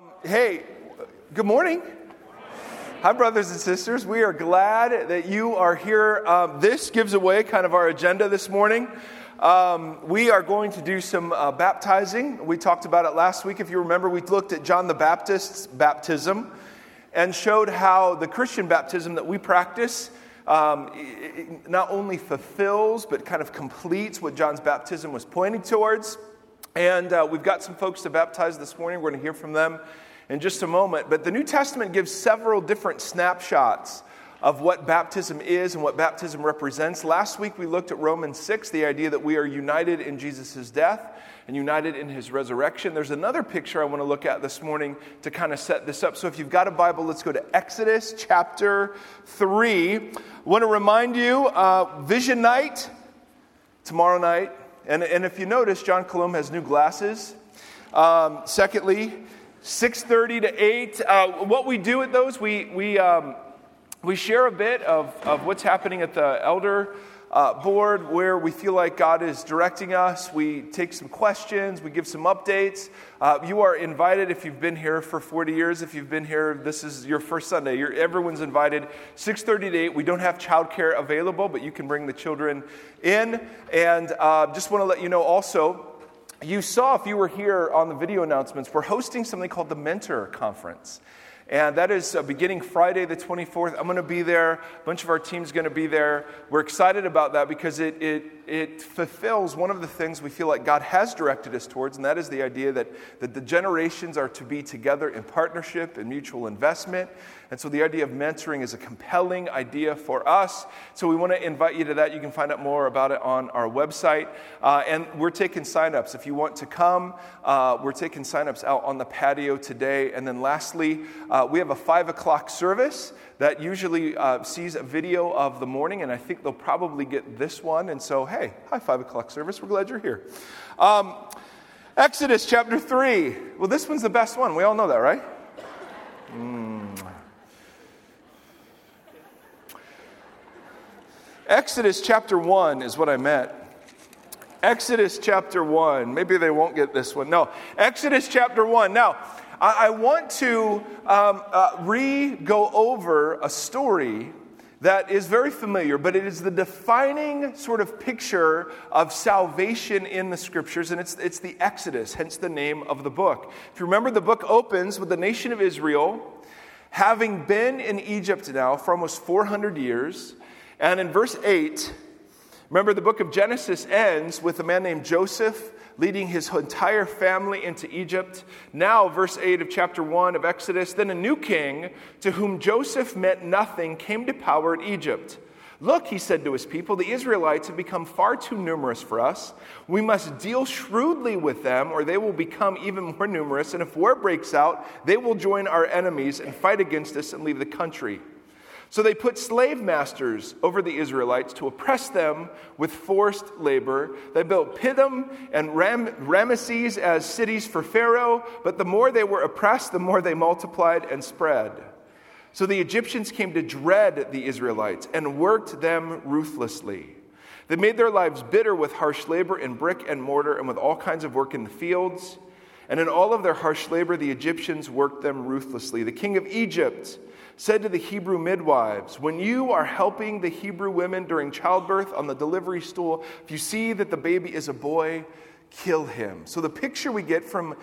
Um, hey, good morning. Hi, brothers and sisters. We are glad that you are here. Um, this gives away kind of our agenda this morning. Um, we are going to do some uh, baptizing. We talked about it last week. If you remember, we looked at John the Baptist's baptism and showed how the Christian baptism that we practice um, not only fulfills but kind of completes what John's baptism was pointing towards. And uh, we've got some folks to baptize this morning. We're going to hear from them in just a moment. But the New Testament gives several different snapshots of what baptism is and what baptism represents. Last week we looked at Romans 6, the idea that we are united in Jesus' death and united in his resurrection. There's another picture I want to look at this morning to kind of set this up. So if you've got a Bible, let's go to Exodus chapter 3. I want to remind you uh, Vision Night tomorrow night and, and if you notice, John Colum has new glasses. Um, secondly, 6.30 to 8. Uh, what we do at those, we, we, um, we share a bit of, of what's happening at the elder uh, board where we feel like God is directing us. We take some questions, we give some updates. Uh, you are invited if you've been here for 40 years. If you've been here, this is your first Sunday. You're, everyone's invited. 6:30 to 8. We don't have childcare available, but you can bring the children in. And uh, just want to let you know also. You saw if you were here on the video announcements, we're hosting something called the Mentor Conference. And that is uh, beginning Friday the 24th. I'm going to be there. A bunch of our team's going to be there. We're excited about that because it, it, it fulfills one of the things we feel like God has directed us towards, and that is the idea that, that the generations are to be together in partnership and mutual investment. And so the idea of mentoring is a compelling idea for us. So we want to invite you to that. You can find out more about it on our website. Uh, and we're taking signups. If you want to come, uh, we're taking signups out on the patio today. And then lastly, uh, we have a five o'clock service that usually uh, sees a video of the morning. And I think they'll probably get this one. And so, hey, hi, five o'clock service. We're glad you're here. Um, Exodus chapter 3. Well, this one's the best one. We all know that, right? Mm. Exodus chapter 1 is what I meant. Exodus chapter 1. Maybe they won't get this one. No, Exodus chapter 1. Now, I, I want to um, uh, re go over a story that is very familiar, but it is the defining sort of picture of salvation in the scriptures, and it's, it's the Exodus, hence the name of the book. If you remember, the book opens with the nation of Israel having been in Egypt now for almost 400 years and in verse 8, remember the book of Genesis ends with a man named Joseph leading his entire family into Egypt. Now, verse 8 of chapter 1 of Exodus, then a new king to whom Joseph meant nothing came to power in Egypt. Look, he said to his people, the Israelites have become far too numerous for us. We must deal shrewdly with them, or they will become even more numerous. And if war breaks out, they will join our enemies and fight against us and leave the country. So they put slave masters over the Israelites to oppress them with forced labor. They built Pithom and Ram- Ramesses as cities for Pharaoh, but the more they were oppressed, the more they multiplied and spread. So the Egyptians came to dread the Israelites and worked them ruthlessly. They made their lives bitter with harsh labor in brick and mortar and with all kinds of work in the fields. And in all of their harsh labor, the Egyptians worked them ruthlessly. The king of Egypt, said to the Hebrew midwives, When you are helping the Hebrew women during childbirth on the delivery stool, if you see that the baby is a boy, kill him. So the picture we get from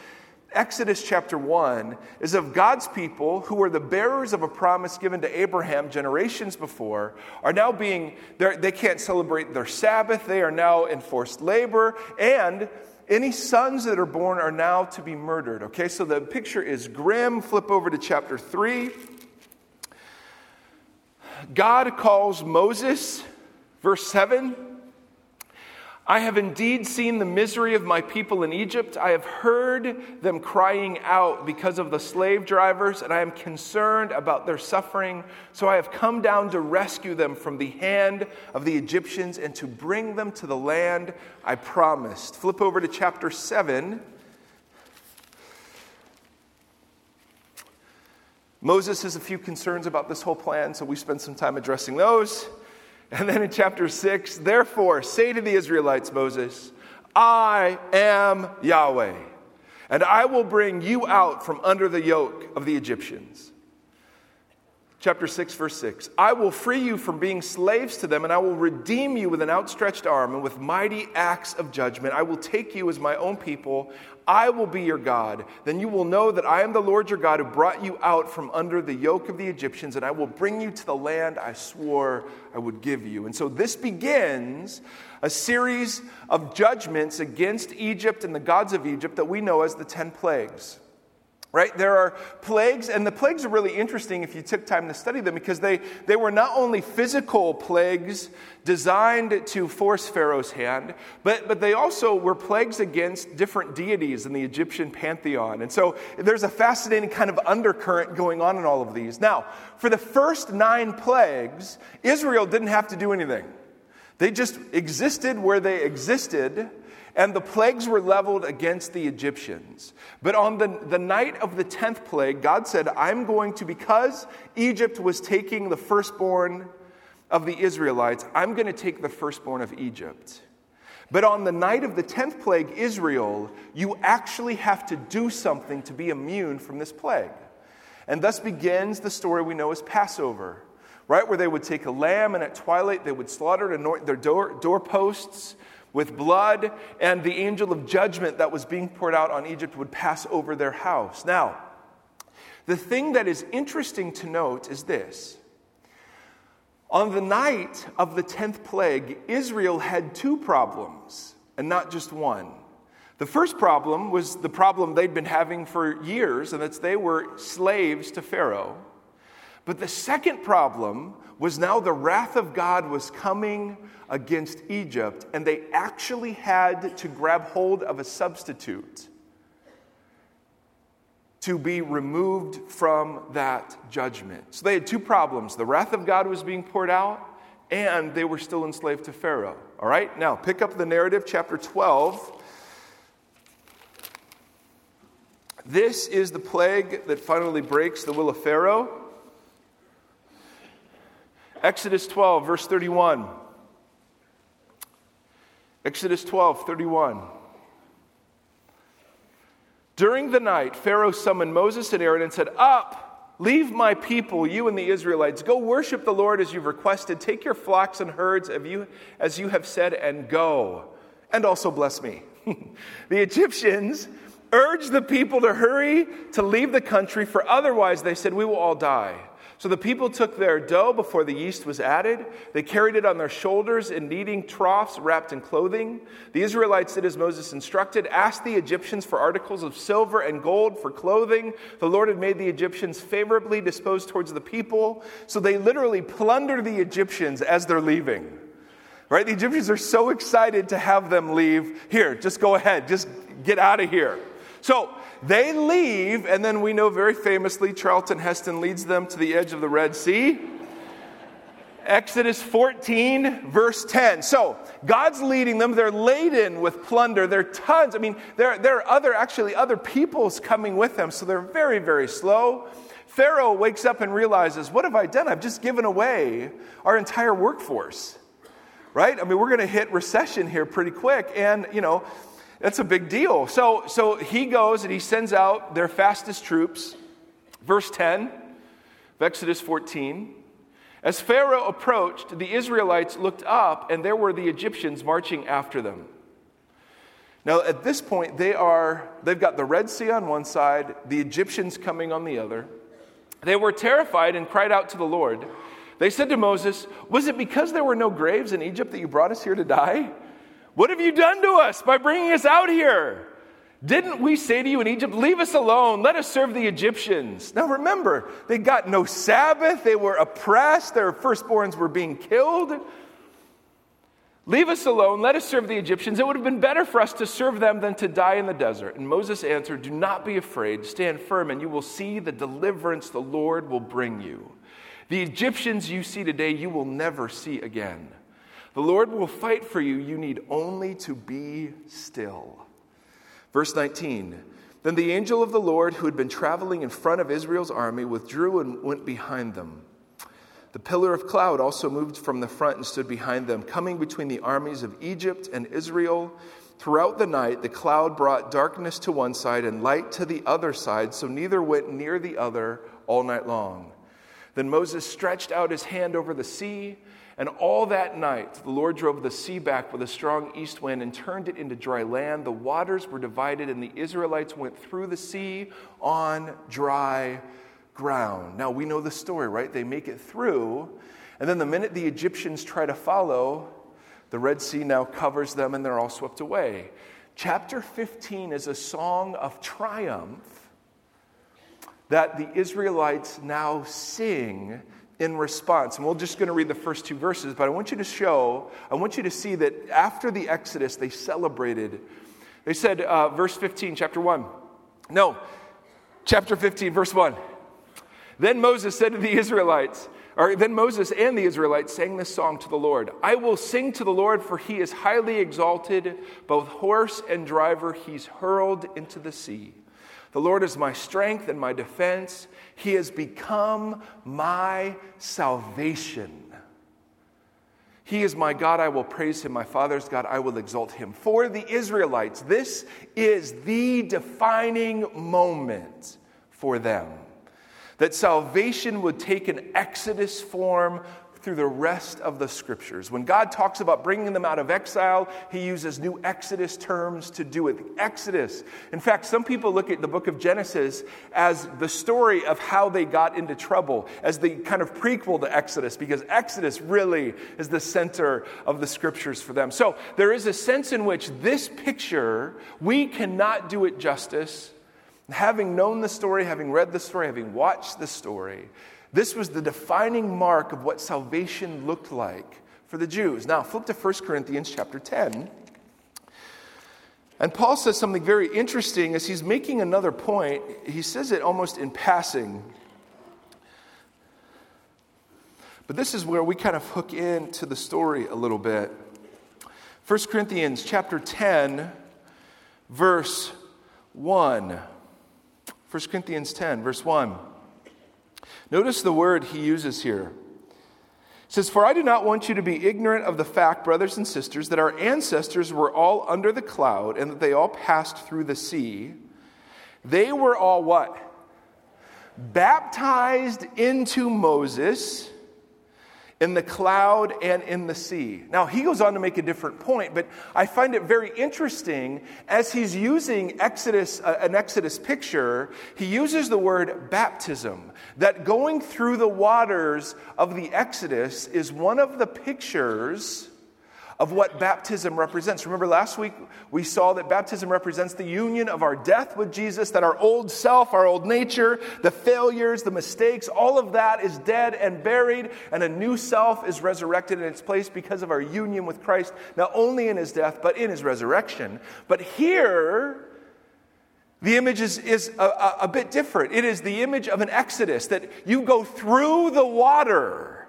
Exodus chapter 1 is of God's people who were the bearers of a promise given to Abraham generations before, are now being, they can't celebrate their Sabbath, they are now in forced labor, and any sons that are born are now to be murdered. Okay, so the picture is grim. Flip over to chapter 3. God calls Moses, verse 7 I have indeed seen the misery of my people in Egypt. I have heard them crying out because of the slave drivers, and I am concerned about their suffering. So I have come down to rescue them from the hand of the Egyptians and to bring them to the land I promised. Flip over to chapter 7. Moses has a few concerns about this whole plan, so we spend some time addressing those. And then in chapter 6, therefore, say to the Israelites, Moses, I am Yahweh. and I will bring you out from under the yoke of the Egyptians. Chapter 6, verse 6 I will free you from being slaves to them, and I will redeem you with an outstretched arm and with mighty acts of judgment. I will take you as my own people. I will be your God. Then you will know that I am the Lord your God who brought you out from under the yoke of the Egyptians, and I will bring you to the land I swore I would give you. And so this begins a series of judgments against Egypt and the gods of Egypt that we know as the 10 plagues right? There are plagues, and the plagues are really interesting if you took time to study them because they, they were not only physical plagues designed to force Pharaoh's hand, but, but they also were plagues against different deities in the Egyptian pantheon. And so there's a fascinating kind of undercurrent going on in all of these. Now, for the first nine plagues, Israel didn't have to do anything. They just existed where they existed and the plagues were leveled against the Egyptians. But on the, the night of the 10th plague, God said, I'm going to, because Egypt was taking the firstborn of the Israelites, I'm going to take the firstborn of Egypt. But on the night of the 10th plague, Israel, you actually have to do something to be immune from this plague. And thus begins the story we know as Passover, right? Where they would take a lamb and at twilight they would slaughter it, anoint their door, doorposts with blood, and the angel of judgment that was being poured out on Egypt would pass over their house. Now, the thing that is interesting to note is this. On the night of the 10th plague, Israel had two problems, and not just one. The first problem was the problem they'd been having for years, and that's they were slaves to Pharaoh. But the second problem was now the wrath of God was coming against Egypt, and they actually had to grab hold of a substitute to be removed from that judgment. So they had two problems the wrath of God was being poured out, and they were still enslaved to Pharaoh. All right, now pick up the narrative, chapter 12. This is the plague that finally breaks the will of Pharaoh. Exodus 12, verse 31. Exodus 12, 31. During the night, Pharaoh summoned Moses and Aaron and said, Up, leave my people, you and the Israelites. Go worship the Lord as you've requested. Take your flocks and herds of you, as you have said, and go. And also bless me. the Egyptians urged the people to hurry to leave the country, for otherwise, they said, we will all die. So the people took their dough before the yeast was added. They carried it on their shoulders in kneading troughs wrapped in clothing. The Israelites did as Moses instructed, asked the Egyptians for articles of silver and gold for clothing. The Lord had made the Egyptians favorably disposed towards the people. So they literally plunder the Egyptians as they're leaving. Right? The Egyptians are so excited to have them leave. Here, just go ahead, just get out of here. So they leave, and then we know very famously Charlton Heston leads them to the edge of the Red Sea. Exodus 14, verse 10. So, God's leading them. They're laden with plunder. There are tons. I mean, there, there are other, actually, other peoples coming with them. So, they're very, very slow. Pharaoh wakes up and realizes, What have I done? I've just given away our entire workforce. Right? I mean, we're going to hit recession here pretty quick. And, you know, that's a big deal. So, so he goes and he sends out their fastest troops. Verse 10 of Exodus 14. As Pharaoh approached, the Israelites looked up, and there were the Egyptians marching after them. Now, at this point, they are, they've got the Red Sea on one side, the Egyptians coming on the other. They were terrified and cried out to the Lord. They said to Moses, Was it because there were no graves in Egypt that you brought us here to die? What have you done to us by bringing us out here? Didn't we say to you in Egypt, Leave us alone, let us serve the Egyptians? Now remember, they got no Sabbath, they were oppressed, their firstborns were being killed. Leave us alone, let us serve the Egyptians. It would have been better for us to serve them than to die in the desert. And Moses answered, Do not be afraid, stand firm, and you will see the deliverance the Lord will bring you. The Egyptians you see today, you will never see again. The Lord will fight for you. You need only to be still. Verse 19 Then the angel of the Lord, who had been traveling in front of Israel's army, withdrew and went behind them. The pillar of cloud also moved from the front and stood behind them, coming between the armies of Egypt and Israel. Throughout the night, the cloud brought darkness to one side and light to the other side, so neither went near the other all night long. Then Moses stretched out his hand over the sea, and all that night the Lord drove the sea back with a strong east wind and turned it into dry land. The waters were divided, and the Israelites went through the sea on dry ground. Now we know the story, right? They make it through, and then the minute the Egyptians try to follow, the Red Sea now covers them and they're all swept away. Chapter 15 is a song of triumph that the Israelites now sing in response. And we're just going to read the first two verses, but I want you to show, I want you to see that after the Exodus, they celebrated. They said, uh, verse 15, chapter 1. No, chapter 15, verse 1. Then Moses said to the Israelites, or then Moses and the Israelites sang this song to the Lord I will sing to the Lord, for he is highly exalted. Both horse and driver he's hurled into the sea. The Lord is my strength and my defense. He has become my salvation. He is my God, I will praise him. My father's God, I will exalt him. For the Israelites, this is the defining moment for them that salvation would take an exodus form through the rest of the scriptures. When God talks about bringing them out of exile, he uses new Exodus terms to do it. Exodus. In fact, some people look at the book of Genesis as the story of how they got into trouble, as the kind of prequel to Exodus, because Exodus really is the center of the scriptures for them. So there is a sense in which this picture, we cannot do it justice Having known the story, having read the story, having watched the story, this was the defining mark of what salvation looked like for the Jews. Now, flip to 1 Corinthians chapter 10. And Paul says something very interesting as he's making another point. He says it almost in passing. But this is where we kind of hook into the story a little bit. 1 Corinthians chapter 10 verse 1. 1 Corinthians 10, verse 1. Notice the word he uses here. It says, For I do not want you to be ignorant of the fact, brothers and sisters, that our ancestors were all under the cloud and that they all passed through the sea. They were all what? Baptized into Moses in the cloud and in the sea. Now, he goes on to make a different point, but I find it very interesting as he's using Exodus, uh, an Exodus picture, he uses the word baptism. That going through the waters of the Exodus is one of the pictures of what baptism represents. Remember, last week we saw that baptism represents the union of our death with Jesus, that our old self, our old nature, the failures, the mistakes, all of that is dead and buried, and a new self is resurrected in its place because of our union with Christ, not only in his death, but in his resurrection. But here, the image is, is a, a, a bit different. It is the image of an exodus, that you go through the water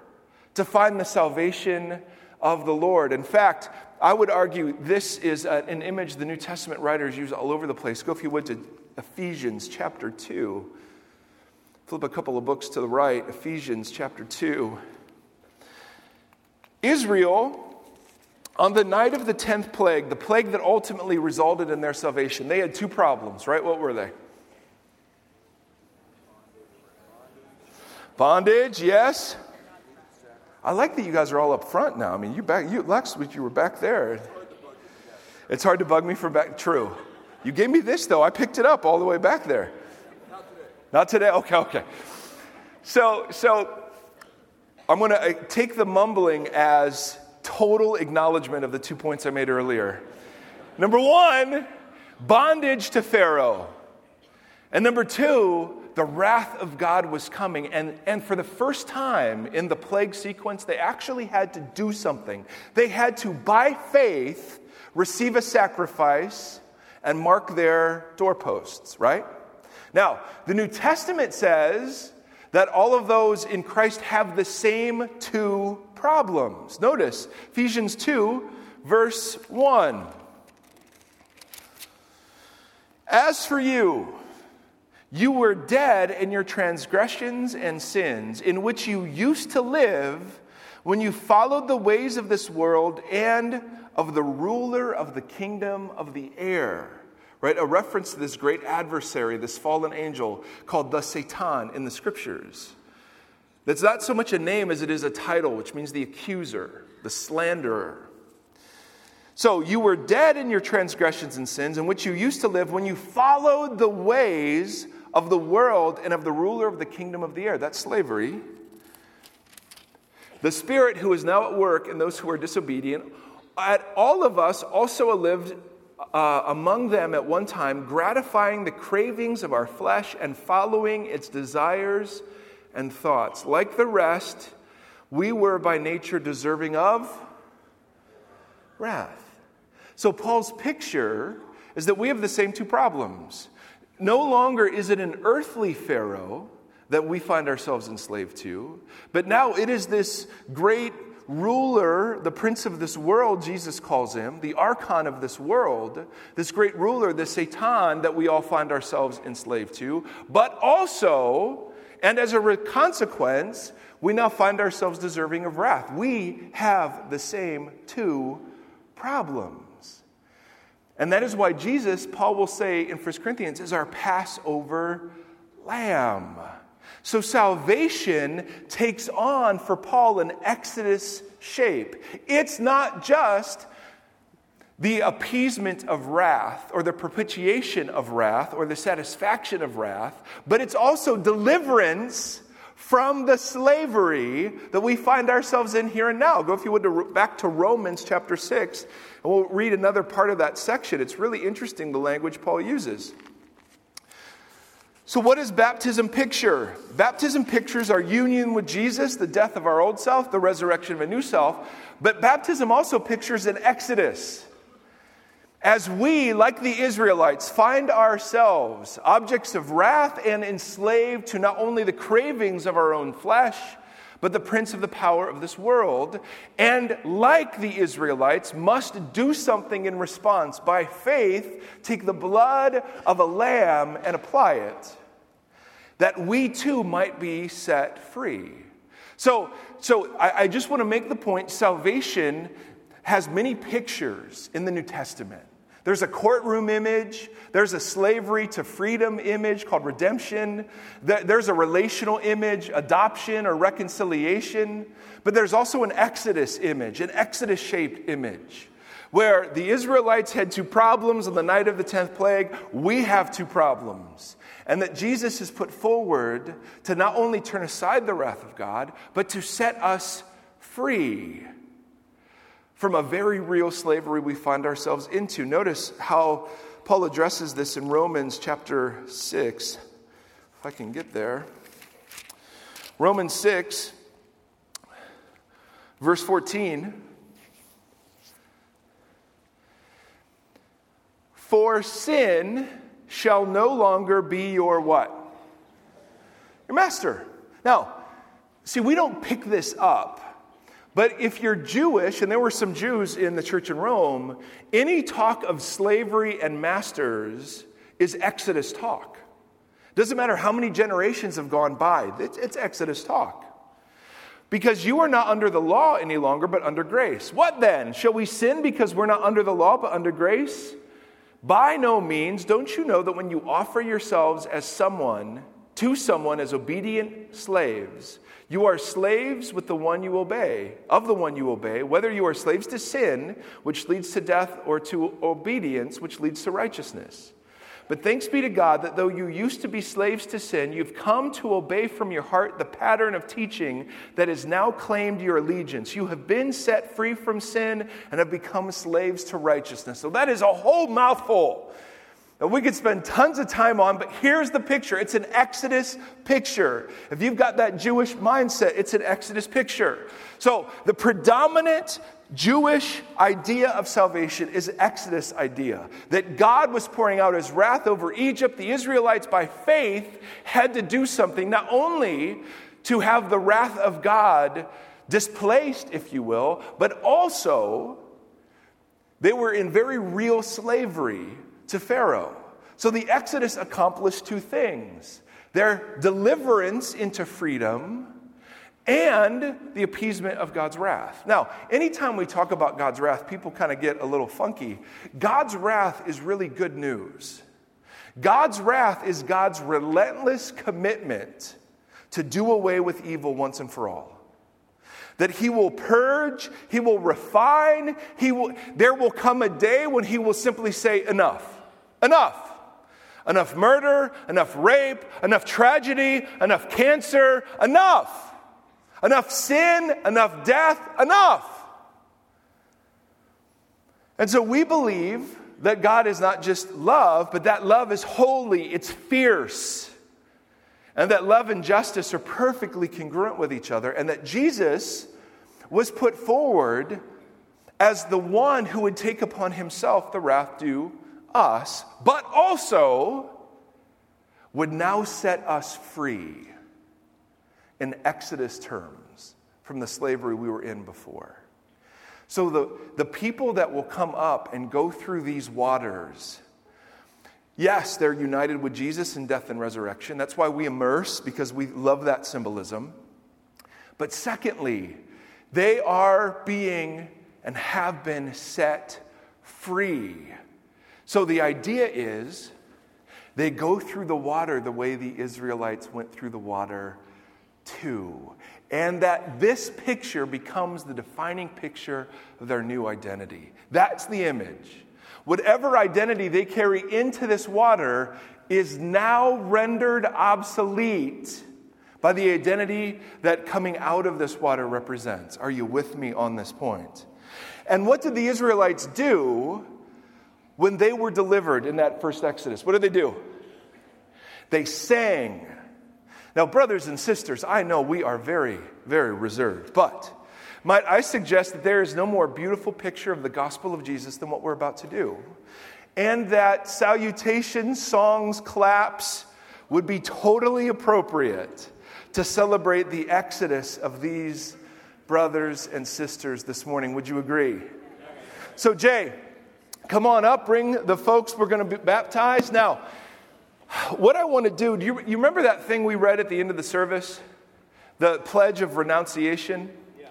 to find the salvation of the Lord. In fact, I would argue this is an image the New Testament writers use all over the place. Go, if you would, to Ephesians chapter 2. Flip a couple of books to the right, Ephesians chapter 2. Israel, on the night of the 10th plague, the plague that ultimately resulted in their salvation, they had two problems, right? What were they? Bondage, yes. I like that you guys are all up front now. I mean, you back, you, Lex, you were back there. It's hard to bug me for back. True. You gave me this though. I picked it up all the way back there. Not today. Not today. Okay. Okay. So, so I'm going to uh, take the mumbling as total acknowledgement of the two points I made earlier. Number one, bondage to Pharaoh. And number two, the wrath of God was coming. And, and for the first time in the plague sequence, they actually had to do something. They had to, by faith, receive a sacrifice and mark their doorposts, right? Now, the New Testament says that all of those in Christ have the same two problems. Notice Ephesians 2, verse 1. As for you, you were dead in your transgressions and sins, in which you used to live when you followed the ways of this world and of the ruler of the kingdom of the air. Right? A reference to this great adversary, this fallen angel called the Satan in the scriptures. That's not so much a name as it is a title, which means the accuser, the slanderer. So you were dead in your transgressions and sins in which you used to live when you followed the ways of the world and of the ruler of the kingdom of the air. That's slavery. The spirit who is now at work in those who are disobedient, at all of us also lived uh, among them at one time, gratifying the cravings of our flesh and following its desires and thoughts. Like the rest, we were by nature deserving of wrath. So, Paul's picture is that we have the same two problems. No longer is it an earthly Pharaoh that we find ourselves enslaved to, but now it is this great ruler, the prince of this world, Jesus calls him, the archon of this world, this great ruler, the Satan that we all find ourselves enslaved to, but also, and as a consequence, we now find ourselves deserving of wrath. We have the same two problems. And that is why Jesus, Paul will say in 1 Corinthians, is our Passover lamb. So salvation takes on for Paul an Exodus shape. It's not just the appeasement of wrath or the propitiation of wrath or the satisfaction of wrath, but it's also deliverance from the slavery that we find ourselves in here and now. Go, if you would, to, back to Romans chapter 6, and we'll read another part of that section. It's really interesting the language Paul uses. So, what does baptism picture? Baptism pictures our union with Jesus, the death of our old self, the resurrection of a new self. But baptism also pictures an exodus. As we, like the Israelites, find ourselves objects of wrath and enslaved to not only the cravings of our own flesh, but the prince of the power of this world, and like the Israelites, must do something in response. By faith, take the blood of a lamb and apply it, that we too might be set free. So, so I, I just want to make the point salvation has many pictures in the New Testament. There's a courtroom image. There's a slavery to freedom image called redemption. There's a relational image, adoption or reconciliation. But there's also an Exodus image, an Exodus shaped image, where the Israelites had two problems on the night of the 10th plague. We have two problems. And that Jesus is put forward to not only turn aside the wrath of God, but to set us free from a very real slavery we find ourselves into. Notice how Paul addresses this in Romans chapter 6. If I can get there. Romans 6, verse 14. For sin shall no longer be your what? Your master. Now, see, we don't pick this up but if you're Jewish, and there were some Jews in the church in Rome, any talk of slavery and masters is Exodus talk. Doesn't matter how many generations have gone by, it's, it's Exodus talk. Because you are not under the law any longer, but under grace. What then? Shall we sin because we're not under the law, but under grace? By no means. Don't you know that when you offer yourselves as someone, to someone as obedient slaves, you are slaves with the one you obey, of the one you obey, whether you are slaves to sin, which leads to death, or to obedience, which leads to righteousness. But thanks be to God that though you used to be slaves to sin, you've come to obey from your heart the pattern of teaching that has now claimed your allegiance. You have been set free from sin and have become slaves to righteousness. So that is a whole mouthful that we could spend tons of time on, but here's the picture. It's an Exodus picture. If you've got that Jewish mindset, it's an Exodus picture. So the predominant Jewish idea of salvation is Exodus idea that God was pouring out his wrath over Egypt. The Israelites, by faith, had to do something not only to have the wrath of God displaced, if you will, but also they were in very real slavery to Pharaoh. So the Exodus accomplished two things their deliverance into freedom and the appeasement of God's wrath. Now, anytime we talk about God's wrath, people kind of get a little funky. God's wrath is really good news. God's wrath is God's relentless commitment to do away with evil once and for all. That he will purge, he will refine, he will, there will come a day when he will simply say, Enough, enough. Enough murder, enough rape, enough tragedy, enough cancer, enough. Enough sin, enough death, enough. And so we believe that God is not just love, but that love is holy, it's fierce, and that love and justice are perfectly congruent with each other, and that Jesus was put forward as the one who would take upon himself the wrath due us, but also would now set us free in Exodus terms from the slavery we were in before. So, the, the people that will come up and go through these waters, yes, they're united with Jesus in death and resurrection. That's why we immerse, because we love that symbolism. But secondly, they are being and have been set free. So, the idea is they go through the water the way the Israelites went through the water too and that this picture becomes the defining picture of their new identity. That's the image. Whatever identity they carry into this water is now rendered obsolete by the identity that coming out of this water represents. Are you with me on this point? And what did the Israelites do when they were delivered in that first Exodus? What did they do? They sang now, brothers and sisters, I know we are very, very reserved, but might I suggest that there is no more beautiful picture of the gospel of Jesus than what we're about to do? And that salutations, songs, claps would be totally appropriate to celebrate the exodus of these brothers and sisters this morning. Would you agree? So, Jay, come on up, bring the folks we're going to be baptized. Now, what I want to do, do you, you remember that thing we read at the end of the service? The Pledge of Renunciation? Yeah.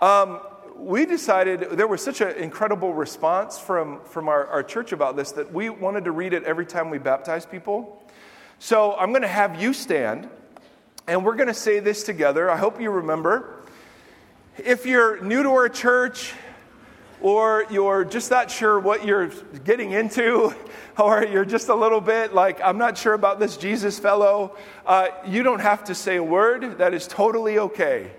Um, we decided there was such an incredible response from, from our, our church about this that we wanted to read it every time we baptize people. So I'm going to have you stand, and we're going to say this together. I hope you remember. If you're new to our church, or you're just not sure what you're getting into, or you're just a little bit like, I'm not sure about this Jesus fellow, uh, you don't have to say a word. That is totally okay.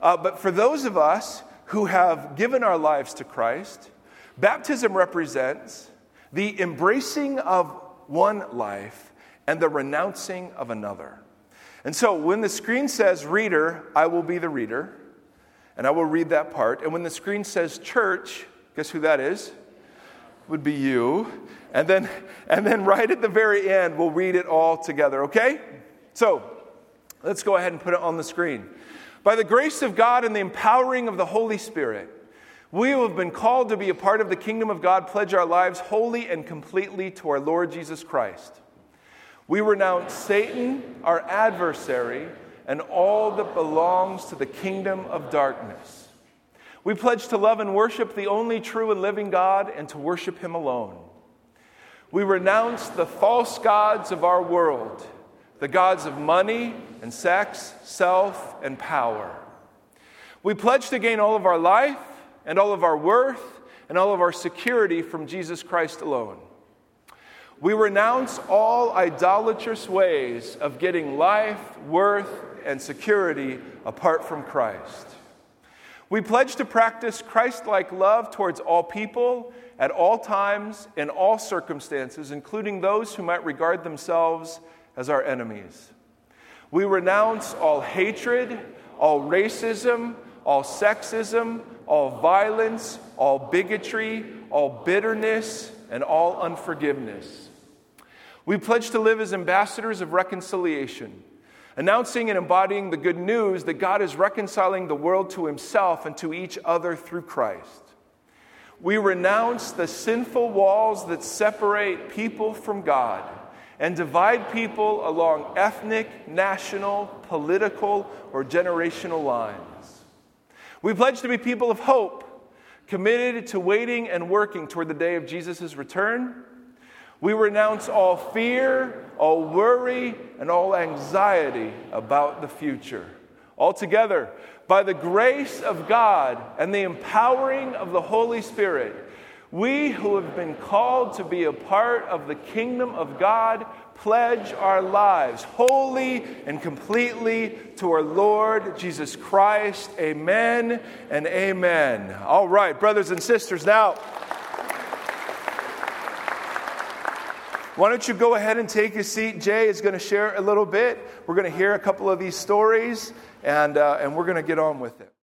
Uh, but for those of us who have given our lives to Christ, baptism represents the embracing of one life and the renouncing of another. And so when the screen says reader, I will be the reader and I will read that part. And when the screen says church, guess who that is? Would be you. And then, and then right at the very end, we'll read it all together, okay? So let's go ahead and put it on the screen. By the grace of God and the empowering of the Holy Spirit, we who have been called to be a part of the kingdom of God pledge our lives wholly and completely to our Lord Jesus Christ. We renounce Satan, our adversary and all that belongs to the kingdom of darkness. We pledge to love and worship the only true and living God and to worship Him alone. We renounce the false gods of our world, the gods of money and sex, self, and power. We pledge to gain all of our life and all of our worth and all of our security from Jesus Christ alone. We renounce all idolatrous ways of getting life, worth, and security apart from Christ. We pledge to practice Christ like love towards all people at all times, in all circumstances, including those who might regard themselves as our enemies. We renounce all hatred, all racism, all sexism, all violence, all bigotry, all bitterness, and all unforgiveness. We pledge to live as ambassadors of reconciliation announcing and embodying the good news that God is reconciling the world to himself and to each other through Christ. We renounce the sinful walls that separate people from God and divide people along ethnic, national, political, or generational lines. We pledge to be people of hope, committed to waiting and working toward the day of Jesus' return. We renounce all fear, all worry, and all anxiety about the future. Altogether, by the grace of God and the empowering of the Holy Spirit, we who have been called to be a part of the kingdom of God pledge our lives wholly and completely to our Lord Jesus Christ. Amen and amen. All right, brothers and sisters, now. Why don't you go ahead and take your seat? Jay is going to share a little bit. We're going to hear a couple of these stories, and, uh, and we're going to get on with it.